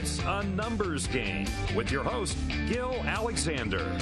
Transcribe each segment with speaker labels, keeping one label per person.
Speaker 1: It's a numbers game with your host, Gill Alexander.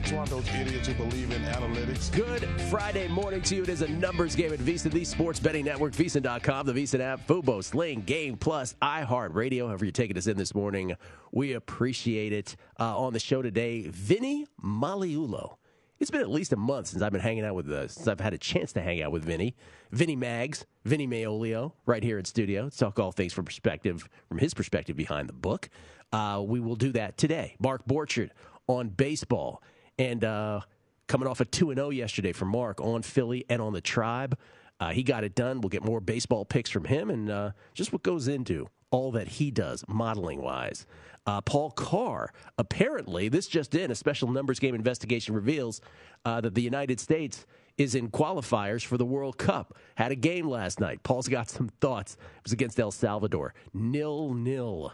Speaker 2: It's one of those idiots who believe in analytics.
Speaker 3: Good Friday morning to you. It is a numbers game at VSiN, the sports betting network, VSiN.com, the VSiN app, Fubo, Sling, Game Plus, iHeartRadio. However, you're taking us in this morning, we appreciate it. Uh, on the show today, Vinny Magliulo. It's been at least a month since I've been hanging out with, uh, since I've had a chance to hang out with Vinny. Vinny Mags, Vinny Magliulo, right here in studio. Let's talk all things from perspective, from his perspective behind the book. Uh, we will do that today. Mark Borchard on baseball. And uh, coming off a 2 and 0 yesterday for Mark on Philly and on the tribe. Uh, he got it done. We'll get more baseball picks from him and uh, just what goes into all that he does modeling wise. Uh, Paul Carr, apparently, this just in, a special numbers game investigation reveals uh, that the United States is in qualifiers for the World Cup. Had a game last night. Paul's got some thoughts. It was against El Salvador. Nil nil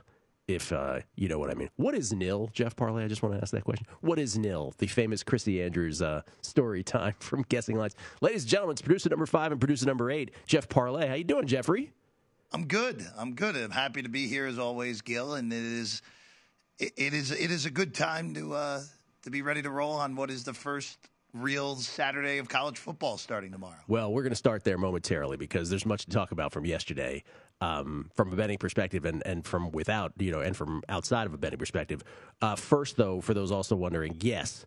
Speaker 3: if uh, you know what I mean. What is nil, Jeff Parlay? I just want to ask that question. What is nil? The famous Chrissy Andrews uh, story time from Guessing Lines. Ladies and gentlemen, it's producer number five and producer number eight, Jeff Parlay. How you doing, Jeffrey?
Speaker 4: I'm good. I'm good. I'm happy to be here as always, Gill. And it is, it, it is, it is a good time to uh, to be ready to roll on what is the first real Saturday of college football starting tomorrow.
Speaker 3: Well, we're going to start there momentarily because there's much to talk about from yesterday, um, from a betting perspective, and, and from without, you know, and from outside of a betting perspective. Uh, first, though, for those also wondering, yes,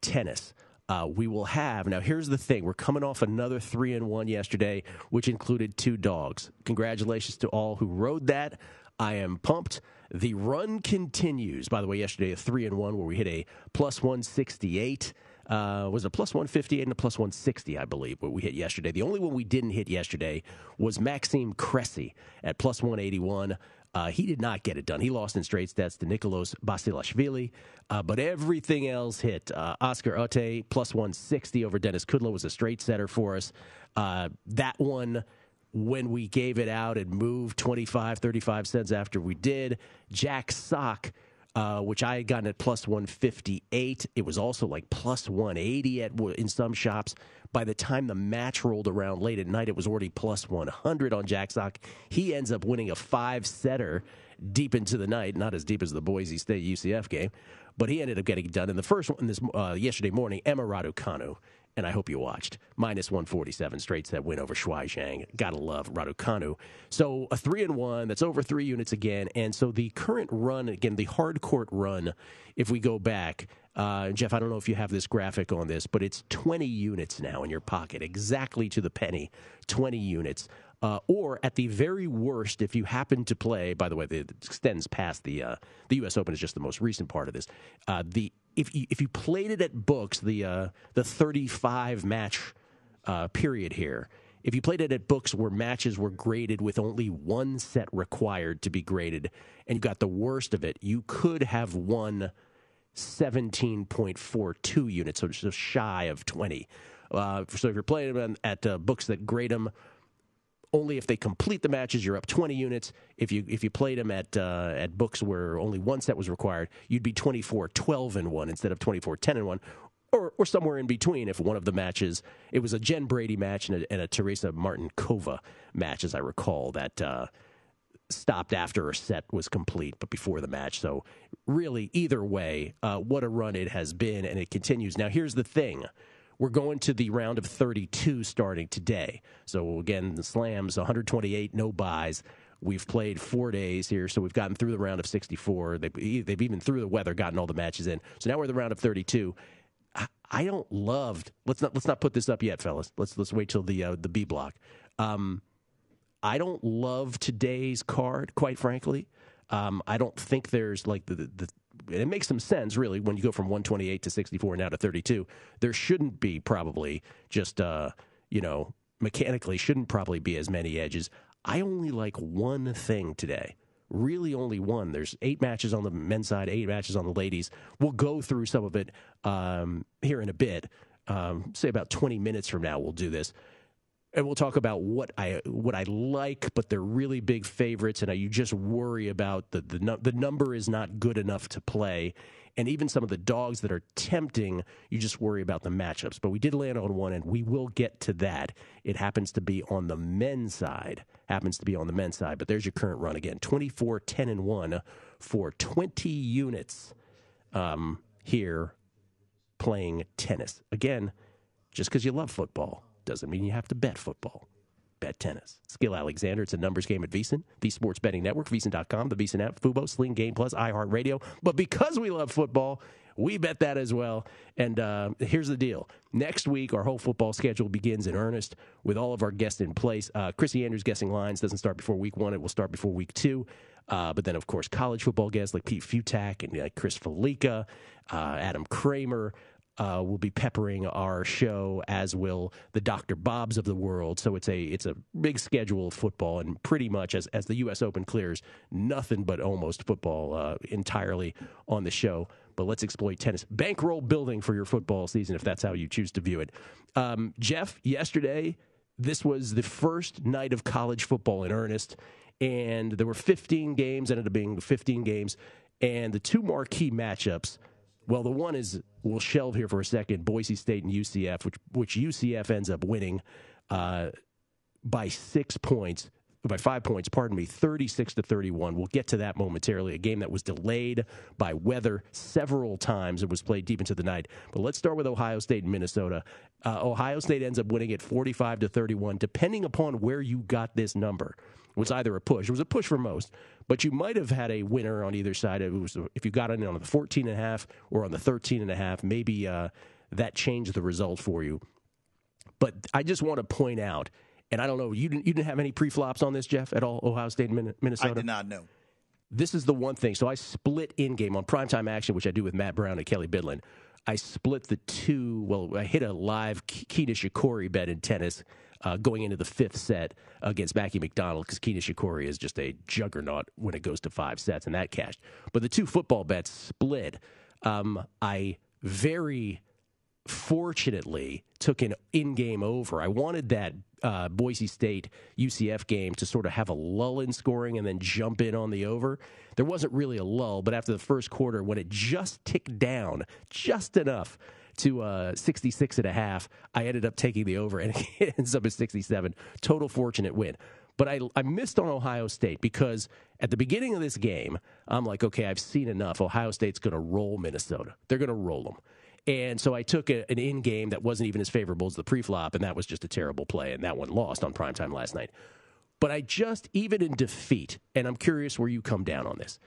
Speaker 3: tennis. Uh, we will have now. Here's the thing: we're coming off another three and one yesterday, which included two dogs. Congratulations to all who rode that. I am pumped. The run continues. By the way, yesterday a three and one where we hit a plus one sixty eight. Uh, was a plus 158 and a plus 160, I believe, what we hit yesterday. The only one we didn't hit yesterday was Maxime Cressy at plus 181. Uh, he did not get it done. He lost in straight stats to Nicolas Basilashvili, uh, but everything else hit. Uh, Oscar Otte plus 160 over Denis Kudla was a straight setter for us. Uh, that one, when we gave it out, it moved 25, 35 cents after we did. Jack Sock uh, which I had gotten at plus 158. It was also like plus 180 at in some shops. By the time the match rolled around late at night, it was already plus 100 on Jack Sock. He ends up winning a five setter deep into the night, not as deep as the Boise State UCF game, but he ended up getting done in the first one this uh, yesterday morning. Emma Raducanu and I hope you watched. Minus 147 straight that win over Shuai. Gotta love Raducanu. So a three and one, that's over three units again. And so the current run, again, the hard court run, if we go back, uh, Jeff, I don't know if you have this graphic on this, but it's 20 units now in your pocket, exactly to the penny, 20 units. Uh, or at the very worst, if you happen to play, by the way, it extends past the uh, the U.S. Open is just the most recent part of this. Uh, the if you, if you played it at books, the uh, the 35 match uh, period here, if you played it at books where matches were graded with only one set required to be graded, and you got the worst of it, you could have won 17.42 units, so just shy of 20. Uh, so if you're playing them at uh, books that grade them only if they complete the matches, you're up 20 units. If you if you played them at uh, at books where only one set was required, you'd be 24 12 and 1 instead of 24 10 and 1 or, or somewhere in between if one of the matches it was a Jen Brady match and a, and a Tereza Martincova match as I recall that uh, stopped after a set was complete but before the match. So really either way uh, what a run it has been and it continues. Now here's the thing we're going to the round of 32 starting today. So again, the slams 128 no buys. We've played four days here, so we've gotten through the round of 64. They've, they've even through the weather gotten all the matches in. So now we're the round of 32. I, don't love. Let's not let's not put this up yet, fellas. Let's let's wait till the uh, the B block. Um, I don't love today's card, quite frankly. Um, I don't think there's like the, the, it makes some sense really when you go from 128 to 64 now to 32. There shouldn't be probably just uh, you know mechanically shouldn't probably be as many edges. I only like one thing today. Really, only one. There's eight matches on the men's side, eight matches on the ladies. We'll go through some of it um, here in a bit. Um, say about 20 minutes from now, we'll do this and we'll talk about what I what I like, but they're really big favorites, and you just worry about the the the number is not good enough to play, and even some of the dogs that are tempting, you just worry about the matchups. But we did land on one, and we will get to that. It happens to be on the men's side, happens to be on the men's side. But there's your current run again: 24, 10, and one for 20 units um, here playing tennis. Again, just because you love football doesn't mean you have to bet football. Bet tennis. Skill Alexander. It's a numbers game at VSiN, the sports betting network, VSiN.com, the VSiN app, Fubo, Sling Game Plus, iHeartRadio. But because we love football, we bet that as well. And uh, here's the deal. Next week, our whole football schedule begins in earnest with all of our guests in place. Uh, Chrissy Andrews guessing lines doesn't start before week one. It will start before week two. Uh, but then, of course, college football guests like Pete Fiutak and Chris Fallica, uh, Adam Kramer, uh, will be peppering our show, as will the Dr. Bobs of the world. So it's a it's a big schedule of football, and pretty much as as the U.S. Open clears, nothing but almost football uh, entirely on the show. But let's exploit tennis bankroll building for your football season if that's how you choose to view it. Um, Jeff, yesterday this was the first night of college football in earnest, and there were 15 games. Ended up being 15 games, and the two marquee matchups well, the one is we'll shelve here for a second. Boise State and UCF, which which UCF ends up winning uh, by six points, by five points. Pardon me, thirty six to thirty one. We'll get to that momentarily. A game that was delayed by weather several times. and was played deep into the night. But let's start with Ohio State and Minnesota. Uh, Ohio State ends up winning at forty five to thirty one, depending upon where you got this number was either a push. It was a push for most, but you might have had a winner on either side. It was if you got in on the 14 and a half or on the 13 and a half, maybe uh, that changed the result for you. But I just want to point out, and I don't know, you didn't, you didn't have any pre-flops on this, Jeff, at all, Ohio State and Minnesota? I
Speaker 4: did not know.
Speaker 3: This is the one thing. So I split in game on primetime action, which I do with Matt Brown and Kelly Bidlin. I split the two. Well, I hit a live Kei Nishikori bet in tennis uh, going into the fifth set against Mackie McDonald because Kei Nishikori is just a juggernaut when it goes to five sets, and that cashed. But the two football bets split. Um, I very fortunately took an in-game over. I wanted that uh, Boise State UCF game to sort of have a lull in scoring and then jump in on the over. There wasn't really a lull, but after the first quarter, when it just ticked down just enough to uh, 66 and a half. I ended up taking the over, and it ends up at 67. Total fortunate win. But I, I missed on Ohio State because at the beginning of this game, I'm like, okay, I've seen enough. Ohio State's going to roll Minnesota. They're going to roll them. And so I took a, an in game that wasn't even as favorable as the pre-flop, and that was just a terrible play, and that one lost on primetime last night. But I just, even in defeat, and I'm curious where you come down on this,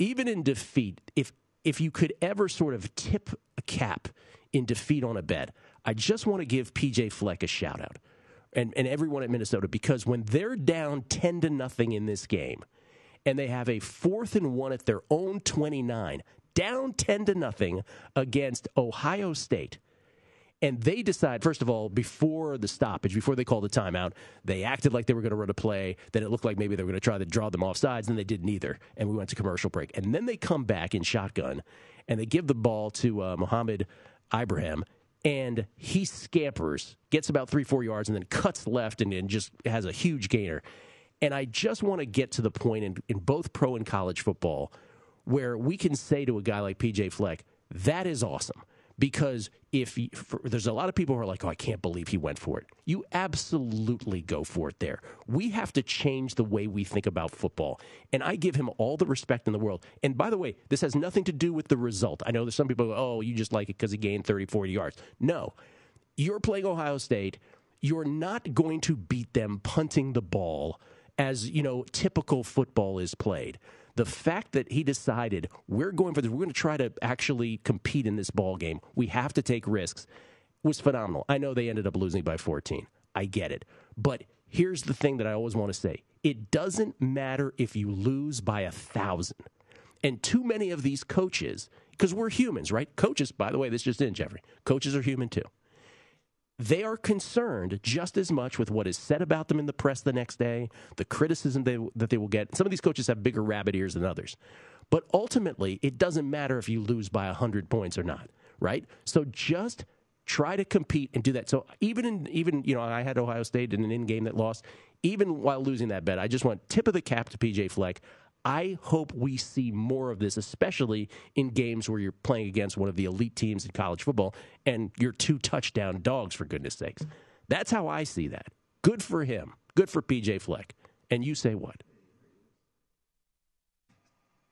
Speaker 3: even in defeat, if if you could ever sort of tip a cap in defeat on a bet, I just want to give PJ Fleck a shout out and, and everyone at Minnesota because when they're down 10 to nothing in this game and they have a fourth and one at their own 29, down 10 to nothing against Ohio State – and they decide, first of all, before the stoppage, before they call the timeout, they acted like they were going to run a play. Then it looked like maybe they were going to try to draw them off sides, and they did neither. And we went to commercial break. And then they come back in shotgun, and they give the ball to uh, Mohamed Ibrahim, and he scampers, gets about three, four yards, and then cuts left and, and just has a huge gainer. And I just want to get to the point in, in both pro and college football where we can say to a guy like PJ Fleck, that is awesome because if for, there's a lot of people who are like, "Oh, I can't believe he went for it." You absolutely go for it. There, we have to change the way we think about football, and I give him all the respect in the world. And by the way, this has nothing to do with the result. I know there's some people who go, "Oh, you just like it because he gained 30, 40 yards." No, you're playing Ohio State. You're not going to beat them punting the ball as you know typical football is played the fact that he decided we're going for this, we're going to try to actually compete in this ball game. We have to take risks. Was phenomenal. I know they ended up losing by 14. I get it. But here's the thing that I always want to say. It doesn't matter if you lose by a thousand. And too many of these coaches, because we're humans, right? Coaches, by the way, this just in, Jeffrey. Coaches are human too. They are concerned just as much with what is said about them in the press the next day, the criticism they, that they will get. Some of these coaches have bigger rabbit ears than others. But ultimately, it doesn't matter if you lose by 100 points or not, right? So just try to compete and do that. So even in even you know I had Ohio State in an in game that lost. Even while losing that bet, I just want tip of the cap to PJ Fleck. I hope we see more of this, especially in games where you're playing against one of the elite teams in college football and you're two touchdown dogs, for goodness sakes. That's how I see that. Good for him. Good for PJ Fleck. And you say what?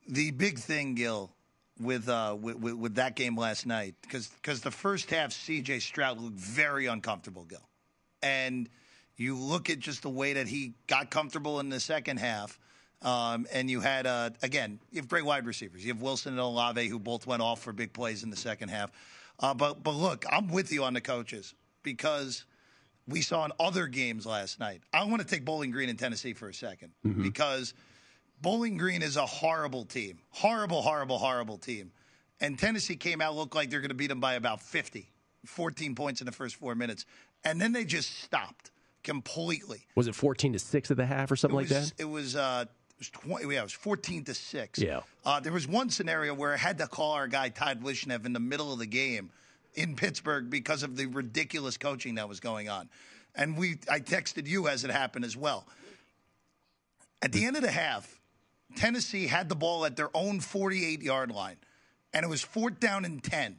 Speaker 4: The big thing, Gill, with uh, with, with, with that game last night, because the first half, C.J. Stroud looked very uncomfortable, Gill, and you look at just the way that he got comfortable in the second half. Um, and you had, uh, again, you have great wide receivers. You have Wilson and Olave, who both went off for big plays in the second half. Uh, but, but look, I'm with you on the coaches because we saw in other games last night. I want to take Bowling Green in Tennessee for a 2nd
Speaker 3: Mm-hmm.
Speaker 4: because Bowling Green is a horrible team. Horrible, horrible, horrible team. And Tennessee came out, looked like they're going to beat them by about 50, 14 points in the first four minutes. And then they just stopped completely.
Speaker 3: Was it 14 to 6 at the half or something
Speaker 4: It
Speaker 3: like that?
Speaker 4: It was, uh, was 20, yeah, it was 14 to 6.
Speaker 3: Yeah.
Speaker 4: Uh, there was one scenario where I had to call our guy, Todd Wishnev, in the middle of the game in Pittsburgh because of the ridiculous coaching that was going on. And we, I texted you as it happened as well. At the end of the half, Tennessee had the ball at their own 48 yard line, and it was fourth down and 10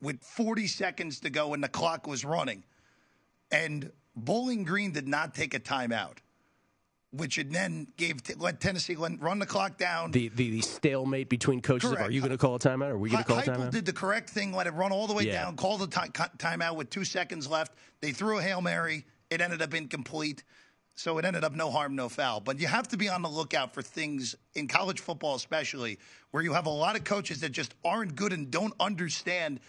Speaker 4: with 40 seconds to go, and the clock was running. And Bowling Green did not take a timeout, which it then gave let Tennessee run the clock down.
Speaker 3: The, the, the stalemate between coaches. of,
Speaker 4: Correct.
Speaker 3: Are you going to call a timeout? Or are we going to call a timeout?
Speaker 4: did the correct thing, let it run all the way
Speaker 3: Yeah.
Speaker 4: down, called the co- timeout with two seconds left. They threw a Hail Mary. It ended up incomplete. So it ended up no harm, no foul. But you have to be on the lookout for things in college football, especially where you have a lot of coaches that just aren't good and don't understand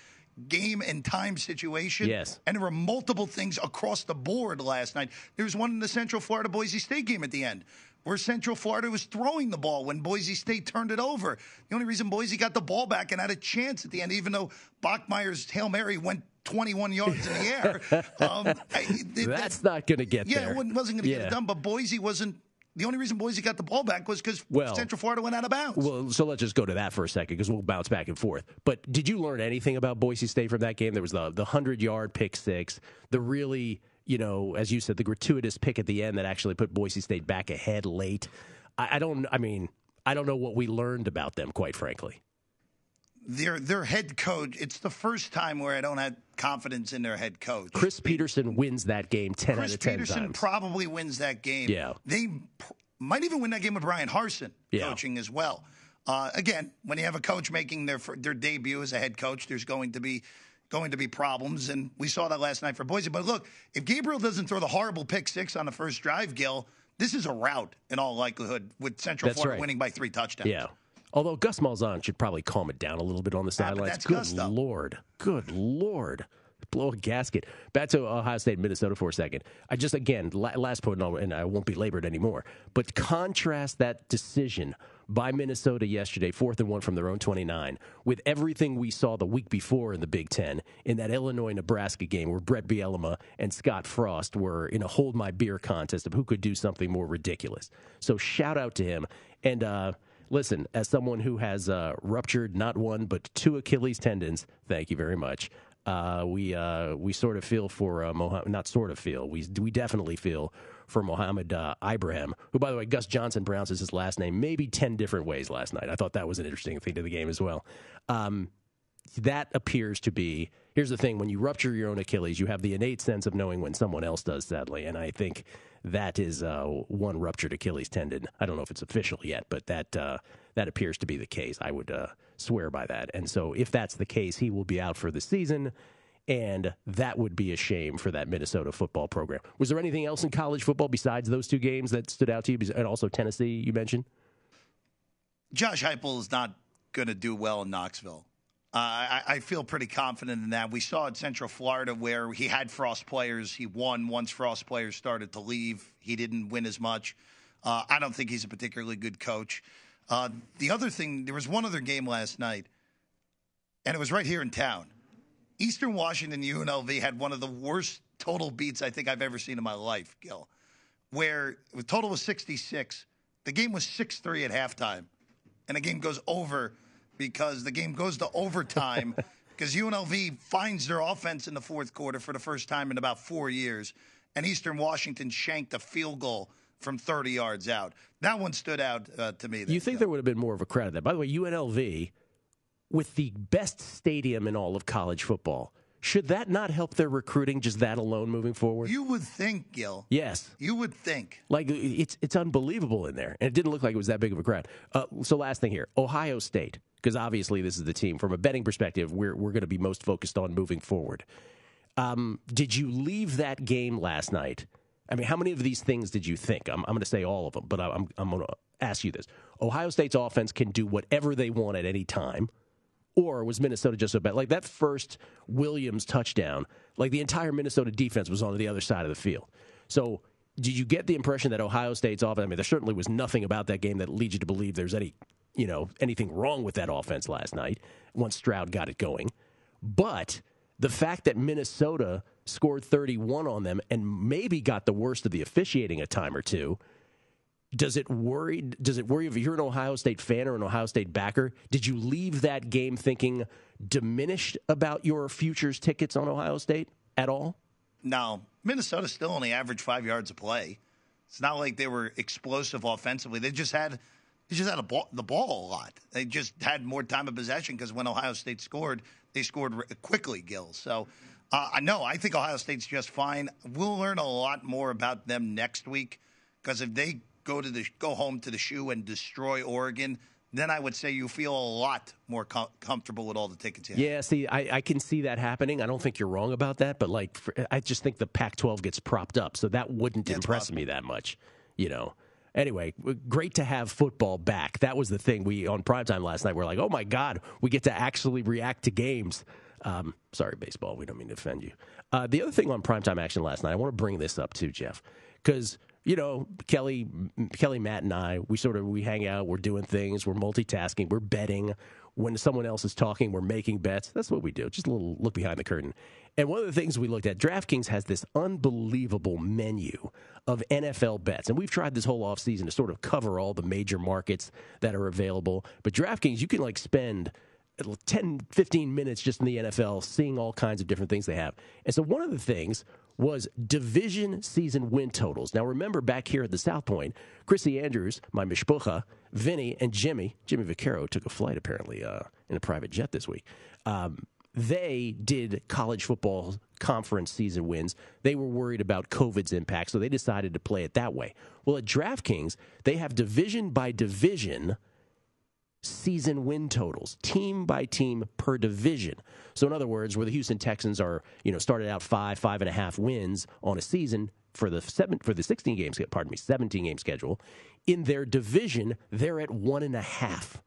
Speaker 4: game and time situation.
Speaker 3: Yes.
Speaker 4: And there were multiple things across the board last night. There was one in the Central Florida Boise State game at the end where Central Florida was throwing the ball when Boise State turned it over. The only reason Boise got the ball back and had a chance at the end, even though Bachmeier's Hail Mary went 21 yards in the air. Um, I- it-
Speaker 3: That's not going to get
Speaker 4: yeah,
Speaker 3: there.
Speaker 4: it wasn't going to get it done, but Boise wasn't. The only reason Boise got the ball back was because
Speaker 3: Well-
Speaker 4: Central Florida went out of bounds.
Speaker 3: Well, so let's just go to that for a second because we'll bounce back and forth. But did you learn anything about Boise State from that game? There was the the hundred yard pick six, the really you know, as you said, the gratuitous pick at the end that actually put Boise State back ahead late. I, I don't. I mean, I don't know what we learned about them, quite frankly.
Speaker 4: Their their head coach. It's the first time where I don't have confidence in their head coach.
Speaker 3: Chris Petersen wins that game ten
Speaker 4: Chris
Speaker 3: out of ten
Speaker 4: Petersen
Speaker 3: times.
Speaker 4: probably wins that game.
Speaker 3: Yeah.
Speaker 4: They pr- might even win that game with Bryan Harsin
Speaker 3: Yeah.
Speaker 4: coaching as well. Uh, again, when you have a coach making their their debut as a head coach, there's going to be going to be problems, and we saw that last night for Boise. But look, if Gabriel doesn't throw the horrible pick six on the first drive, Gill, this is a rout in all likelihood with Central
Speaker 3: That's
Speaker 4: Florida
Speaker 3: right.
Speaker 4: winning by three touchdowns.
Speaker 3: Yeah. Although Gus Malzahn should probably calm it down a little bit on the
Speaker 4: Ah,
Speaker 3: sidelines. Good
Speaker 4: Gus,
Speaker 3: lord. Good lord. Blow a gasket. Back to Ohio State, Minnesota for a second. I just, again, last point, and I won't be labored anymore, but contrast that decision by Minnesota yesterday, fourth and one from their own 29, with everything we saw the week before in the Big Ten in that Illinois Nebraska game where Bret Bielema and Scott Frost were in a hold my beer contest of who could do something more ridiculous. So shout out to him. And, uh, Listen, as someone who has uh, ruptured not one but two Achilles tendons, thank you very much. Uh, we uh, we sort of feel for uh, Mohammed, not sort of feel. We we definitely feel for Mohammed uh, Ibrahim, who, by the way, Gus Johnson pronounces his last name maybe ten different ways last night. I thought that was an interesting thing to the game as well. Um, that appears to be here's the thing when you rupture your own achilles you have the innate sense of knowing when someone else does sadly and i think that is uh, one ruptured achilles tendon i don't know if it's official yet but that uh, that appears to be the case i would uh, swear by that and so if that's the case he will be out for the season and that would be a shame for that Minnesota football program. Was there anything else in college football besides those two games that stood out to you? And also Tennessee, you mentioned.
Speaker 4: Josh Heupel is not going to do well in Knoxville. Uh, I, I feel pretty confident in that. We saw at Central Florida where he had Frost players. He won once Frost players started to leave. He didn't win as much. Uh, I don't think he's a particularly good coach. Uh, the other thing, there was one other game last night, and it was right here in town. Eastern Washington UNLV had one of the worst total beats I think I've ever seen in my life, Gill, where the total was 66. The game was 6 3 at halftime, and the game goes over because the game goes to overtime because UNLV finds their offense in the fourth quarter for the first time in about four years, and Eastern Washington shanked a field goal from 30 yards out. That one stood out uh, to me.
Speaker 3: You think there would have been more of a crowd that? By the way, UNLV, with the best stadium in all of college football, should that not help their recruiting just that alone moving forward?
Speaker 4: You would think, Gill.
Speaker 3: Yes.
Speaker 4: You would think.
Speaker 3: Like it's it's unbelievable in there, and it didn't look like it was that big of a crowd. Uh, so last thing here, Ohio State, because obviously this is the team from a betting perspective we're we're going to be most focused on moving forward. Um, did you leave that game last night? I mean, how many of these things did you think? I'm, I'm going to say all of them, but I'm, I'm going to ask you this. Ohio State's offense can do whatever they want at any time. Or was Minnesota just so bad? Like that first Williams touchdown, like the entire Minnesota defense was on the other side of the field. So did you get the impression that Ohio State's offense? I mean, there certainly was nothing about that game that leads you to believe there's any, you know, anything wrong with that offense last night once Stroud got it going. But the fact that Minnesota scored 31 on them and maybe got the worst of the officiating a time or two does it worry does it worry if you're an Ohio State fan or an Ohio State backer? Did you leave that game thinking diminished about your futures tickets on Ohio State at all?
Speaker 4: No. Minnesota still only averaged 5 yards a play. It's not like they were explosive offensively. They just had they just had a ball, the ball a lot they just had more time of possession because when Ohio State scored they scored quickly Gill so uh, no, I think Ohio State's just fine. We'll learn a lot more about them next week because if they go to the go home to the shoe and destroy Oregon, then I would say you feel a lot more com- comfortable with all the tickets. You have.
Speaker 3: Yeah, see, I, I, can see that happening. I don't think you're wrong about that, but like, for, I just think the Pac-12 gets propped up, so that wouldn't yeah, impress me that much. You know. Anyway, great to have football back. That was the thing we on primetime last night. We're like, oh my god, we get to actually react to games. Um, sorry, baseball. We don't mean to offend you. Uh, the other thing on primetime action last night, I want to bring this up too, Jeff, because you know Kelly, Kelly, Matt, and I, we sort of we hang out. We're doing things. We're multitasking. We're betting. When someone else is talking, we're making bets. That's what we do. Just a little look behind the curtain. And one of the things we looked at, DraftKings has this unbelievable menu of NFL bets. And we've tried this whole offseason to sort of cover all the major markets that are available. But DraftKings, you can like spend 10, 15 minutes just in the NFL, seeing all kinds of different things they have. And so one of the things was division season win totals. Now, remember back here at the South Point, Chrissy Andrews, my mishpucha, Vinny, and Jimmy, Jimmy Vaccaro took a flight apparently uh, in a private jet this week. Um, they did college football conference season wins. They were worried about COVID's impact, so they decided to play it that way. Well, at DraftKings, they have division by division – season win totals, team by team per division. So, in other words, where the Houston Texans are, you know, started out five, five and a half wins on a season for the seven for the 16 games, pardon me, 17 game schedule, in their division, they're at one and a half.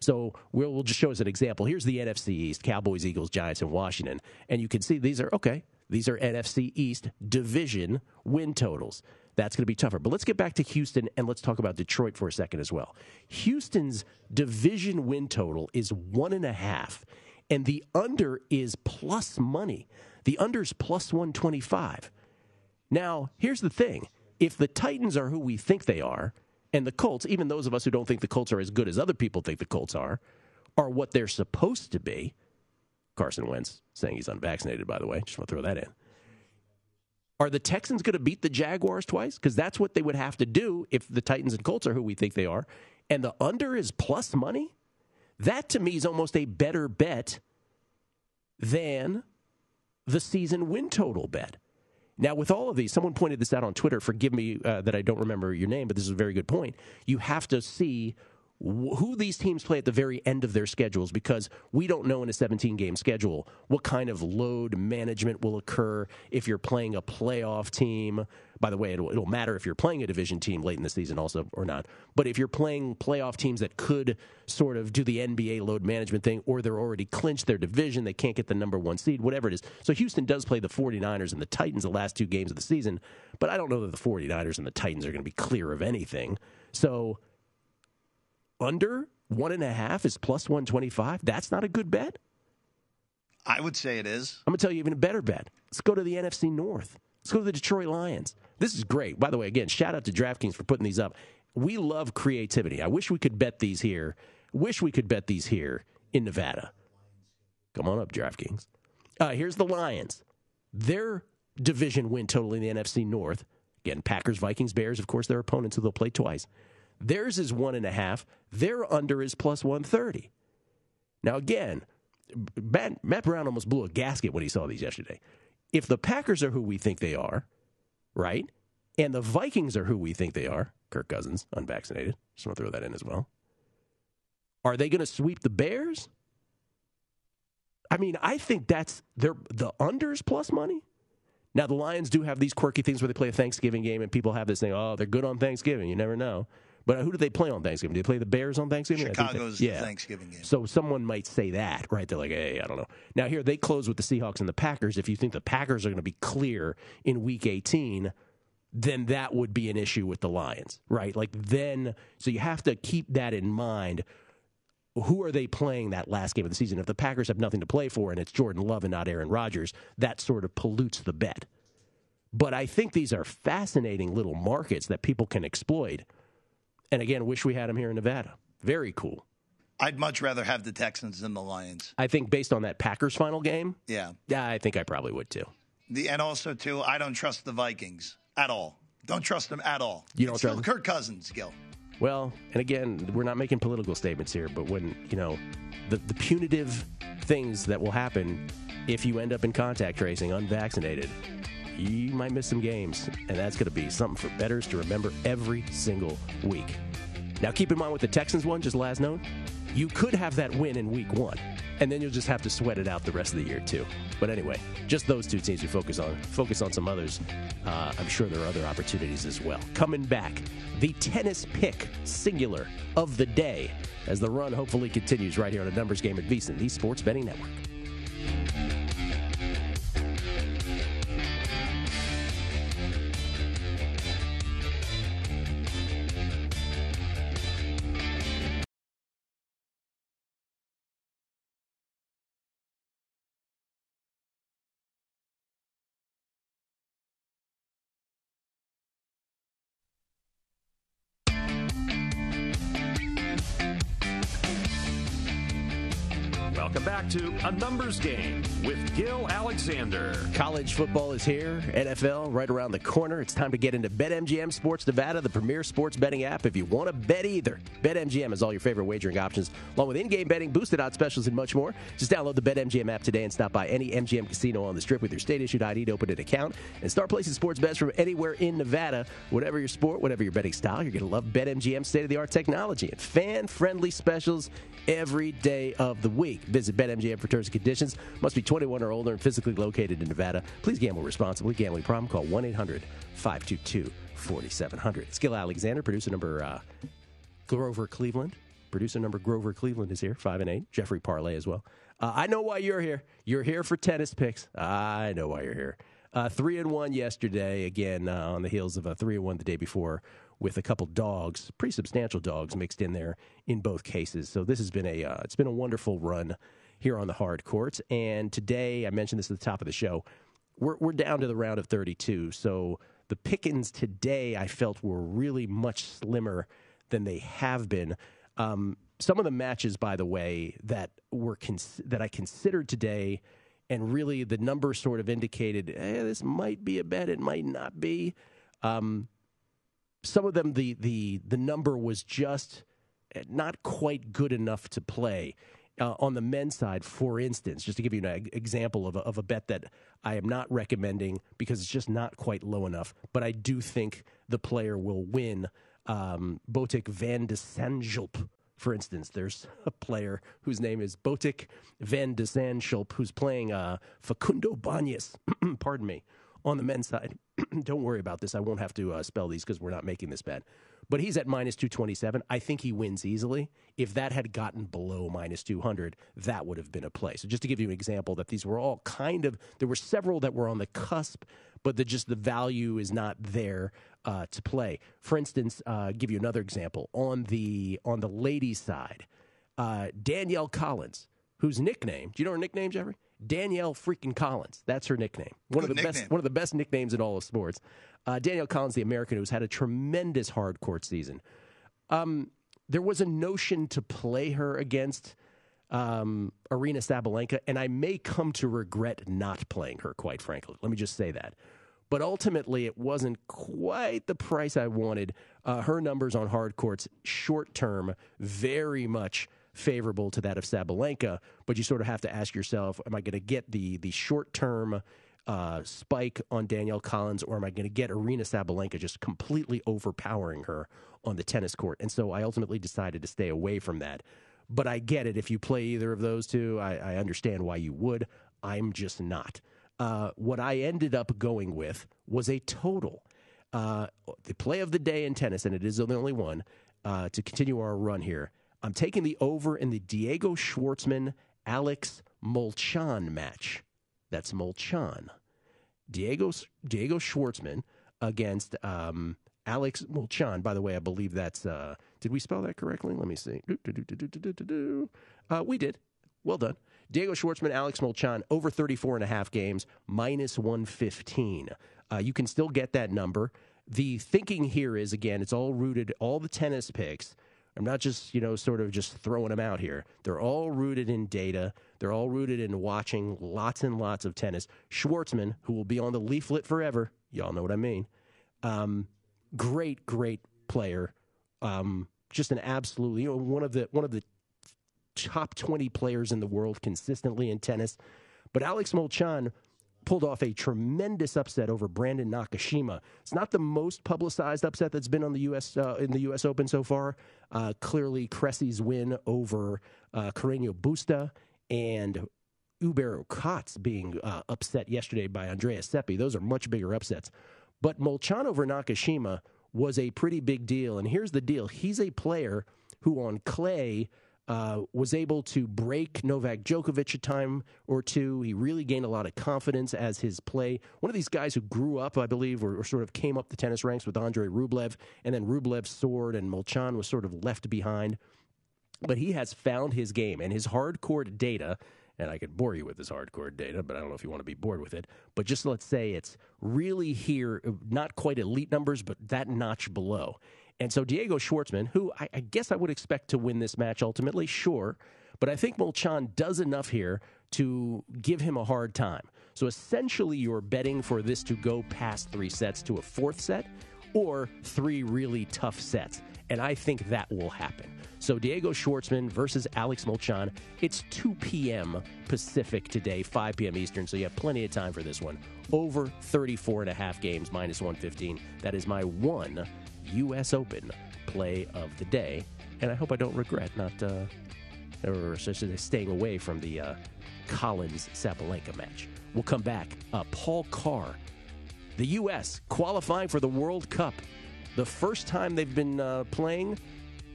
Speaker 3: So we'll, we'll just show as an example. Here's the NFC East: Cowboys, Eagles, Giants, and Washington. And you can see these are okay. These are NFC East division win totals that's going to be tougher. But let's get back to Houston and let's talk about Detroit for a second as well. Houston's division win total is one and a half, and the under is plus money. The under's plus 125. Now, here's the thing if the Titans are who we think they are, and the Colts, even those of us who don't think the Colts are as good as other people think the Colts are, are what they're supposed to be. Carson Wentz saying he's unvaccinated, by the way. Just want to throw that in. Are the Texans going to beat the Jaguars twice? Because that's what they would have to do if the Titans and Colts are who we think they are. And the under is plus money? That to me is almost a better bet than the season win total bet. Now, with all of these, someone pointed this out on Twitter. Forgive me uh, that I don't remember your name, but this is a very good point. You have to see who these teams play at the very end of their schedules because we don't know in a 17 game schedule what kind of load management will occur if you're playing a playoff team. By the way, it'll, it'll, matter if you're playing a division team late in the season also or not. But if you're playing playoff teams that could sort of do the NBA load management thing or they're already clinched their division, they can't get the number one seed, whatever it is. So Houston does play the 49ers and the Titans the last two games of the season, but I don't know that the 49ers and the Titans are going to be clear of anything. So under one and a half is plus 125. That's not a good bet.
Speaker 4: I would say it is.
Speaker 3: I'm going to tell you even a better bet. Let's go to the NFC North. Let's go to the Detroit Lions. This is great. By the way, again, shout out to DraftKings for putting these up. We love creativity. I wish we could bet these here. Wish we could bet these here in Nevada. Come on up, DraftKings. Uh, here's the Lions. Their division win total in the NFC North. Again, Packers, Vikings, Bears, of course, their opponents who they'll play twice. Theirs is one and a half. Their under is plus 130. Now, again, Matt, Matt Brown almost blew a gasket when he saw these yesterday. If the Packers are who we think they are, right, and the Vikings are who we think they are, Kirk Cousins, unvaccinated, just want to throw that in as well. Are they going to sweep the Bears? I mean, I think that's their the unders plus money. Now the Lions do have these quirky things where they play a Thanksgiving game and people have this thing, oh, they're good on Thanksgiving. You never know. But who do they play on Thanksgiving? Do they play the Bears on Thanksgiving?
Speaker 4: Chicago's
Speaker 3: they, yeah.
Speaker 4: Thanksgiving game.
Speaker 3: So someone might say that, right? They're like, hey, I don't know. Now here they close with the Seahawks and the Packers. If you think the Packers are going to be clear in Week 18, then that would be an issue with the Lions, right? Like then, so you have to keep that in mind who are they playing that last game of the season? If the Packers have nothing to play for and it's Jordan Love and not Aaron Rodgers, that sort of pollutes the bet. But I think these are fascinating little markets that people can exploit. And again, wish we had them here in Nevada. Very cool.
Speaker 4: I'd much rather have the Texans than the Lions.
Speaker 3: I think based on that Packers final game,
Speaker 4: Yeah.
Speaker 3: yeah, I think I probably would too.
Speaker 4: The and also too, I don't trust the Vikings at all. Don't trust them at all.
Speaker 3: You don't
Speaker 4: it's
Speaker 3: trust
Speaker 4: still? Kirk Cousins, Gill.
Speaker 3: Well, and again, we're not making political statements here, but when, you know, the, the punitive things that will happen if you end up in contact tracing unvaccinated, you might miss some games. And that's going to be something for betters to remember every single week. Now, keep in mind with the Texans one, just last note, you could have that win in week one, and then you'll just have to sweat it out the rest of the year, too. But anyway, just those two teams you focus on. Focus on some others. Uh, I'm sure there are other opportunities as well. Coming back, the tennis pick singular of the day as the run hopefully continues right here on a numbers game at VSiN, the Sports Betting Network.
Speaker 1: Welcome back to A Numbers Game with Gill Alexander.
Speaker 3: College football is here, NFL right around the corner. It's time to get into BetMGM Sports Nevada, the premier sports betting app. If you want to bet either, BetMGM has all your favorite wagering options, along with in-game betting, boosted odds specials, and much more. Just download the BetMGM app today and stop by any MGM casino on the Strip with your state-issued ID to open an account and start placing sports bets from anywhere in Nevada. Whatever your sport, whatever your betting style, you're going to love BetMGM state-of-the-art technology and fan-friendly specials every day of the week. Visit BetMGM for terms and conditions. Must be 21 or older and physically located in Nevada. Please gamble responsibly. Gambling problem? Call 1 800 522 4700. Skill Alexander, producer number uh, Grover Cleveland. Producer number Grover Cleveland is here, 5 and 8. Jeffrey Parlay as well. Uh, I know why you're here. You're here for tennis picks. I know why you're here. Uh, three and one yesterday, again uh, on the heels of a three and one the day before, with a couple dogs, pretty substantial dogs mixed in there in both cases. So this has been a uh, it's been a wonderful run here on the hard courts. And today, I mentioned this at the top of the show, we're we're down to the round of 32. So the pickings today, I felt were really much slimmer than they have been. Um, some of the matches, by the way, that were cons- that I considered today, and really the numbers sort of indicated eh, this might be a bet, it might not be. Um, some of them, the the the number was just not quite good enough to play. Uh, on the men's side, for instance, just to give you an example of a, of a bet that I am not recommending because it's just not quite low enough, but I do think the player will win. Um, Botic van de Zandschulp, for instance, there's a player whose name is Botic van de Zandschulp who's playing uh, Facundo Bagnis, pardon me, on the men's side. Don't worry about this. I won't have to uh, spell these because we're not making this bet. But he's at minus 227. I think he wins easily. If that had gotten below minus 200, that would have been a play. So just to give you an example, that these were all kind of, there were several that were on the cusp, but the, just the value is not there uh, to play. For instance, uh, give you another example on the on the ladies' side, uh, Danielle Collins, whose nickname, do you know her nickname, Jeffrey? Danielle freaking Collins. That's her nickname. One
Speaker 4: Good
Speaker 3: of the best one of the best nicknames in all of sports. Uh, Danielle Collins, the American who's had a tremendous hard court season. Um, there was a notion to play her against um, Aryna Sabalenka, and I may come to regret not playing her, quite frankly. Let me just say that. But ultimately, it wasn't quite the price I wanted. Uh, her numbers on hard courts, short term, very much favorable to that of Sabalenka. But you sort of have to ask yourself, am I going to get the the short term uh, spike on Danielle Collins, or am I going to get Aryna Sabalenka just completely overpowering her on the tennis court? And so I ultimately decided to stay away from that. But I get it. If you play either of those two, I, I understand why you would. I'm just not. Uh, what I ended up going with was a total. Uh, the play of the day in tennis, and it is the only one uh, to continue our run here. I'm taking the over in the Diego Schwartzman Alex Molchan match. That's Molchan. Diego Diego Schwartzman against um, Alex Molchan. By the way, I believe that's. Uh, did we spell that correctly? Let me see. Uh, we did. Well done. Diego Schwartzman, Alex Molchan, over 34 and a half games, minus 115. Uh, you can still get that number. The thinking here is, again, it's all rooted, all the tennis picks. I'm not just, you know, sort of just throwing them out here. They're all rooted in data. They're all rooted in watching lots and lots of tennis. Schwartzman, who will be on the leaflet forever, y'all know what I mean. Um, great, great player. Um, just an absolutely, you know, one of the one of the top 20 players in the world consistently in tennis. But Alex Molchan pulled off a tremendous upset over Brandon Nakashima. It's not the most publicized upset that's been on the U.S. Uh, in the U.S. Open so far. Uh, clearly, Cressy's win over uh, Carreño Busta and Uber Katz being uh, upset yesterday by Andreas Seppi. Those are much bigger upsets. But Molchan over Nakashima was a pretty big deal. And here's the deal he's a player who on clay uh, was able to break Novak Djokovic a time or two. He really gained a lot of confidence as his play. One of these guys who grew up, I believe, or, or sort of came up the tennis ranks with Andrei Rublev, and then Rublev soared, and Molchan was sort of left behind. But he has found his game, and his hard court data and I could bore you with this hardcore data, but I don't know if you want to be bored with it. But just let's say it's really here, not quite elite numbers, but that notch below. And so Diego Schwartzman, who I, I guess I would expect to win this match ultimately, sure, but I think Molchan does enough here to give him a hard time. So essentially, you're betting for this to go past three sets to a fourth set or three really tough sets. And I think that will happen. So Diego Schwartzman versus Alex Molchan. It's 2 p.m. Pacific today, 5 p.m. Eastern, so you have plenty of time for this one. Over 34 and a half games, minus 115. That is my one U.S. Open play of the day. And I hope I don't regret not, uh, or staying away from the uh, Collins Sabalenka match. We'll come back. Uh, Paul Carr, the U.S. qualifying for the World Cup. The first time they've been uh, playing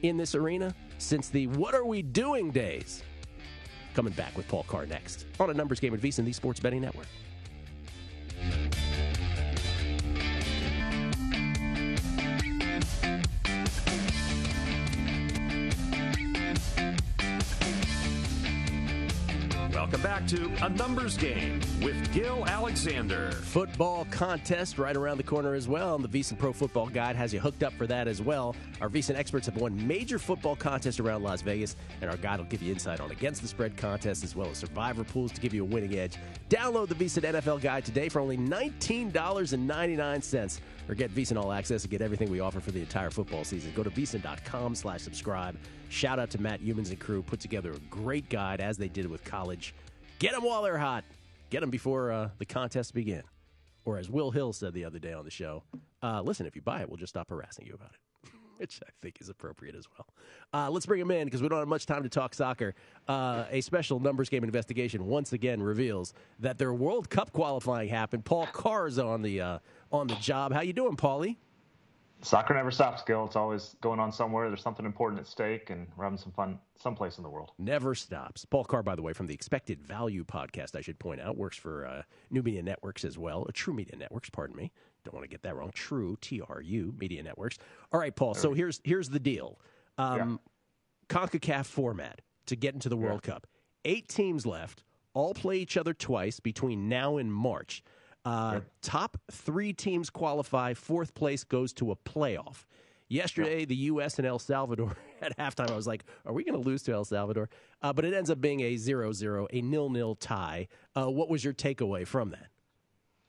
Speaker 3: in this arena since the What Are We Doing days. Coming back with Paul Carr next on a numbers game at VSiN, the Sports Betting Network.
Speaker 1: Welcome back to A Numbers Game with Gill Alexander.
Speaker 3: Football contest right around the corner as well. And the VSiN Pro Football Guide has you hooked up for that as well. Our VSiN experts have won major football contests around Las Vegas, and our guide will give you insight on against the spread contests as well as survivor pools to give you a winning edge. Download the VSiN NFL Guide today for only $19.99 or get VSiN All Access and get everything we offer for the entire football season. Go to VSiN.com slash subscribe. Shout out to Matt Youmans and crew. Put together a great guide as they did with college. Get them while they're hot. Get them before uh, the contests begin. Or as Will Hill said the other day on the show, uh, listen, if you buy it, we'll just stop harassing you about it. Which I think is appropriate as well. Uh, let's bring him in because we don't have much time to talk soccer. Uh, a special numbers game investigation once again reveals that their World Cup qualifying happened. Paul Carr is on the uh, on the job. How you doing, Paulie?
Speaker 5: Soccer never stops, Gill. It's always going on somewhere. There's something important at stake, and we're having some fun someplace in the world.
Speaker 3: Never stops. Paul Carr, by the way, from the Expected Value podcast, I should point out, works for uh, New Media Networks as well. Uh, True Media Networks, pardon me. Don't want to get that wrong. True, T R U, Media Networks. All right, Paul. So here's here's the deal. Um, CONCACAF format to get into the World Cup. Eight teams left. all play each other twice between now and March. Uh. Top three teams qualify. Fourth place goes to a playoff. Yesterday, the U.S. and El Salvador at halftime, I was like, are we going to lose to El Salvador? Uh, but it ends up being a 0 0, a nil nil tie. Uh, what was your takeaway from that?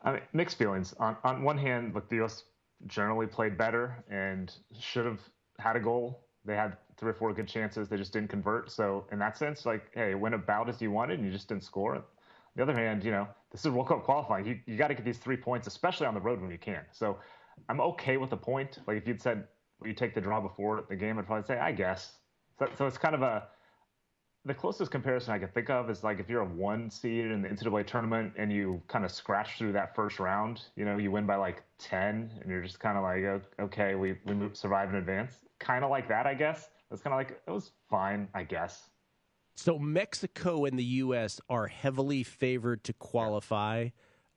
Speaker 5: I mean, mixed feelings. On, on one hand, look, the U.S. generally played better and should have had a goal. They had three or four good chances. They just didn't convert. So, in that sense, like, hey, it went about as you wanted and you just didn't score. The other hand, you know, this is World Cup qualifying. You, you got to get these three points, especially on the road when you can. So, I'm okay with the point. Like, if you'd said, you take the draw before the game, I'd probably say, I guess. So, so it's kind of a the closest comparison I can think of is like if you're a one seed in the NCAA tournament and you kind of scratch through that first round, you know, you win by like 10 and you're just kind of like, okay, we, we survive in advance. Kind of like that, I guess. It's kind of like, it was fine, I guess.
Speaker 3: So Mexico and the U.S. are heavily favored to qualify.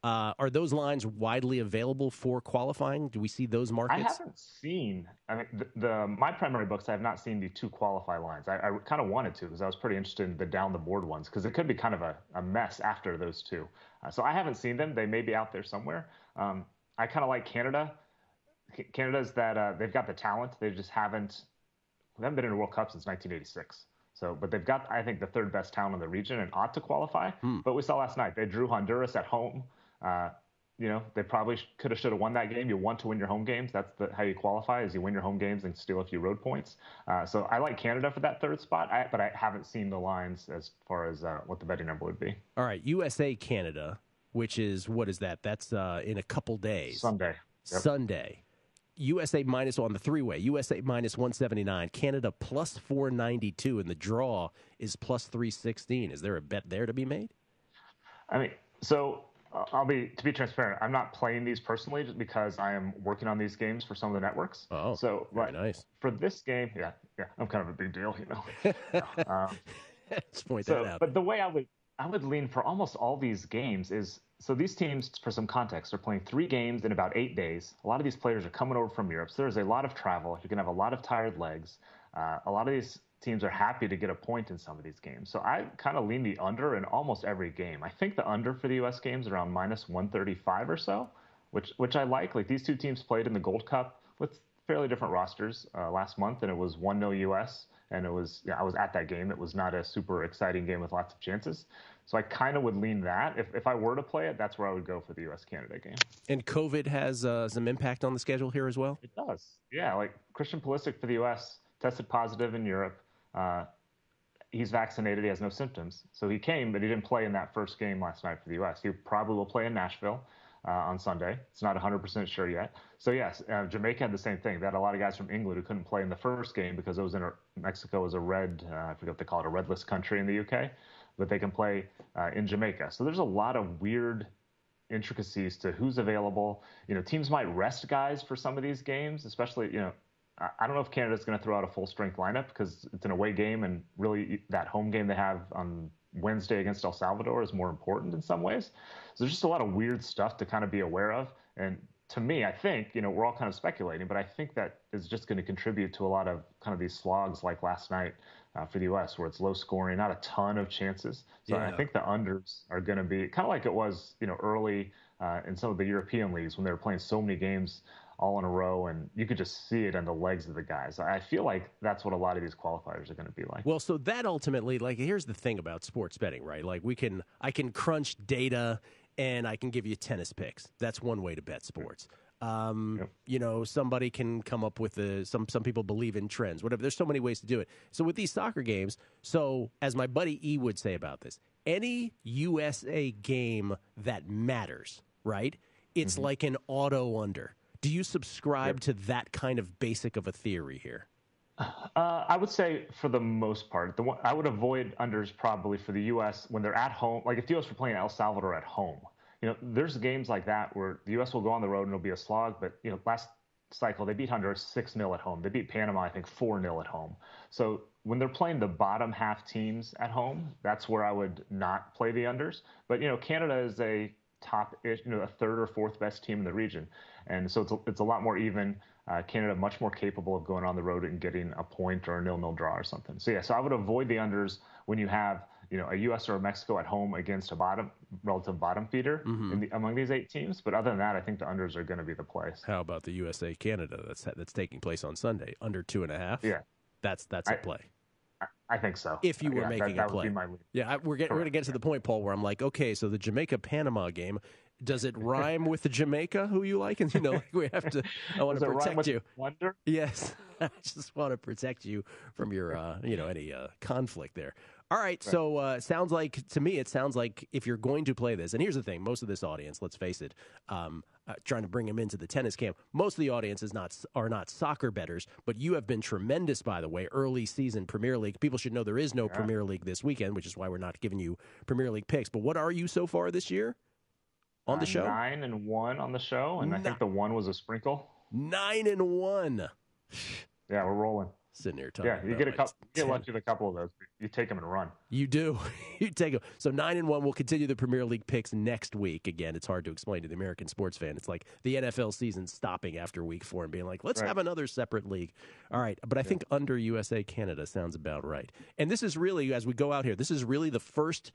Speaker 3: Uh, are those lines widely available for qualifying? Do we see those markets?
Speaker 5: I haven't seen. I mean, the, the my primary books. I have not seen the two qualify lines. I, I kind of wanted to because I was pretty interested in the down the board ones because it could be kind of a, a mess after those two. Uh, so I haven't seen them. They may be out there somewhere. Um, I kind of like Canada. Canada's that uh, they've got the talent. They just haven't. They haven't been in a World Cup since 1986. So, but they've got, I think, the third best talent in the region and ought to qualify. Hmm. But we saw last night they drew Honduras at home. Uh, you know, they probably could have, should have won that game. You want to win your home games. That's the, how you qualify is you win your home games and steal a few road points. Uh, so I like Canada for that third spot, I, but I haven't seen the lines as far as uh, what the betting number would be.
Speaker 3: All right, USA Canada, which is what is that? That's uh, in a couple days.
Speaker 5: Sunday.
Speaker 3: Yep. Sunday. USA minus on the three way. USA minus 179. Canada plus 492. And the draw is plus 316. Is there a bet there to be made?
Speaker 5: I mean, so I'll be to be transparent. I'm not playing these personally just because I am working on these games for some of the networks.
Speaker 3: Oh,
Speaker 5: so
Speaker 3: very nice
Speaker 5: for this game. Yeah, yeah, I'm kind of a big deal, you know.
Speaker 3: um, Let's point
Speaker 5: so,
Speaker 3: that out.
Speaker 5: But the way I would I would lean for almost all these games is so these teams, for some context, are playing three games in about eight days. A lot of these players are coming over from Europe, so there's a lot of travel. You're gonna have a lot of tired legs. Uh, a lot of these teams are happy to get a point in some of these games. So I kind of lean the under in almost every game. I think the under for the U.S. games around minus 135 or so, which which I like. Like these two teams played in the Gold Cup with fairly different rosters uh, last month, and it was one 0 U.S. and it was yeah, I was at that game. It was not a super exciting game with lots of chances. So I kind of would lean that. If, if I were to play it, that's where I would go for the U.S. Canada game.
Speaker 3: And COVID has uh, some impact on the schedule here as well?
Speaker 5: It does. Yeah. Like Christian Pulisic for the U.S. tested positive in Europe. Uh, he's vaccinated. He has no symptoms. So he came, but he didn't play in that first game last night for the U.S. He probably will play in Nashville uh, on Sunday. It's not 100% sure yet. So, yes, uh, Jamaica had the same thing. They had a lot of guys from England who couldn't play in the first game because it was in a, Mexico was a red, uh, I forget what they call it, a red list country in the UK, but they can play uh, in Jamaica. So there's a lot of weird intricacies to who's available. You know, teams might rest guys for some of these games, especially, you know, I don't know if Canada's going to throw out a full strength lineup because it's an away game, and really that home game they have on Wednesday against El Salvador is more important in some ways. So there's just a lot of weird stuff to kind of be aware of. And to me, I think, you know, we're all kind of speculating, but I think that is just going to contribute to a lot of kind of these slogs like last night uh, for the U.S., where it's low scoring, not a ton of chances. So yeah. I think the unders are going to be kind of like it was, you know, early uh, in some of the European leagues when they were playing so many games all in a row, and you could just see it on the legs of the guys. I feel like that's what a lot of these qualifiers are going to be like.
Speaker 3: Well, so that ultimately, like, here's the thing about sports betting, right? Like, we can, I can crunch data and I can give you tennis picks. That's one way to bet sports. Um, yep. You know, somebody can come up with a, some. Some people believe in trends. Whatever. There's so many ways to do it. So with these soccer games, so as my buddy E would say about this, any USA game that matters, right? It's mm-hmm. like an auto under. Do you subscribe yep. to that kind of basic of a theory here?
Speaker 5: Uh, I would say for the most part, the one, I would avoid unders probably for the U.S. when they're at home. Like if the U.S. were playing El Salvador at home, you know, there's games like that where the U.S. will go on the road and it'll be a slog. But you know, last cycle they beat Honduras six 0 at home. They beat Panama, I think, four 0 at home. So when they're playing the bottom half teams at home, that's where I would not play the unders. But you know, Canada is a top, you know, a third or fourth best team in the region. And so it's a, it's a lot more even. Uh, Canada much more capable of going on the road and getting a point or a nil-nil draw or something. So yeah, so I would avoid the unders when you have you know, a U.S. or a Mexico at home against a bottom relative bottom feeder
Speaker 3: Mm-hmm.
Speaker 5: the, among these eight teams. But other than that, I think the unders are going to be the place.
Speaker 3: How about the USA Canada that's that's taking place on Sunday under two and a half?
Speaker 5: Yeah,
Speaker 3: that's that's a
Speaker 5: I-
Speaker 3: play.
Speaker 5: I, think so.
Speaker 3: If you were
Speaker 5: Yeah,
Speaker 3: making
Speaker 5: that,
Speaker 3: a play,
Speaker 5: would be my lead.
Speaker 3: yeah, I, we're get, we're going to get to the point, Paul, where I'm like, okay, so the Jamaica Panama game, does it rhyme with the Jamaica who you like? And you know, like we have to. I want to protect you.
Speaker 5: Wonder?
Speaker 3: Yes, I just want to protect you from your, uh, you know, any uh, conflict there. All right, so uh, sounds like to me, it sounds like if you're going to play this, and here's the thing: most of this audience, let's face it, um, uh, trying to bring them into the tennis camp, most of the audience is not are not soccer bettors, but you have been tremendous, by the way, early season Premier League. People should know there is no Premier League this weekend, which is why we're not giving you Premier League picks. But what are you so far this year on the show?
Speaker 5: Nine and one on the show, and I think the one was a sprinkle.
Speaker 3: Nine and one.
Speaker 5: Yeah, we're rolling.
Speaker 3: Sitting here talking.
Speaker 5: Yeah, you get a
Speaker 3: like
Speaker 5: couple, you
Speaker 3: 10
Speaker 5: get lucky with a couple of those. You take them and run.
Speaker 3: You do. you take them. So nine and one. We'll continue the Premier League picks next week. Again, it's hard to explain to the American sports fan. It's like the NFL season stopping after week four and being like, let's
Speaker 5: Right.
Speaker 3: have another separate league. All right, but I think under USA Canada sounds about right. And this is really, as we go out here, this is really the first